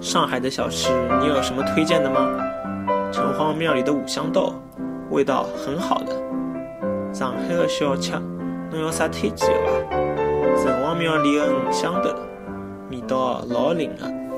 上海的小吃你有什么推荐的吗？城隍庙里的五香豆，味道很好的。上海的小吃，侬有啥推荐的伐？城隍庙里的五香豆，味道老灵的。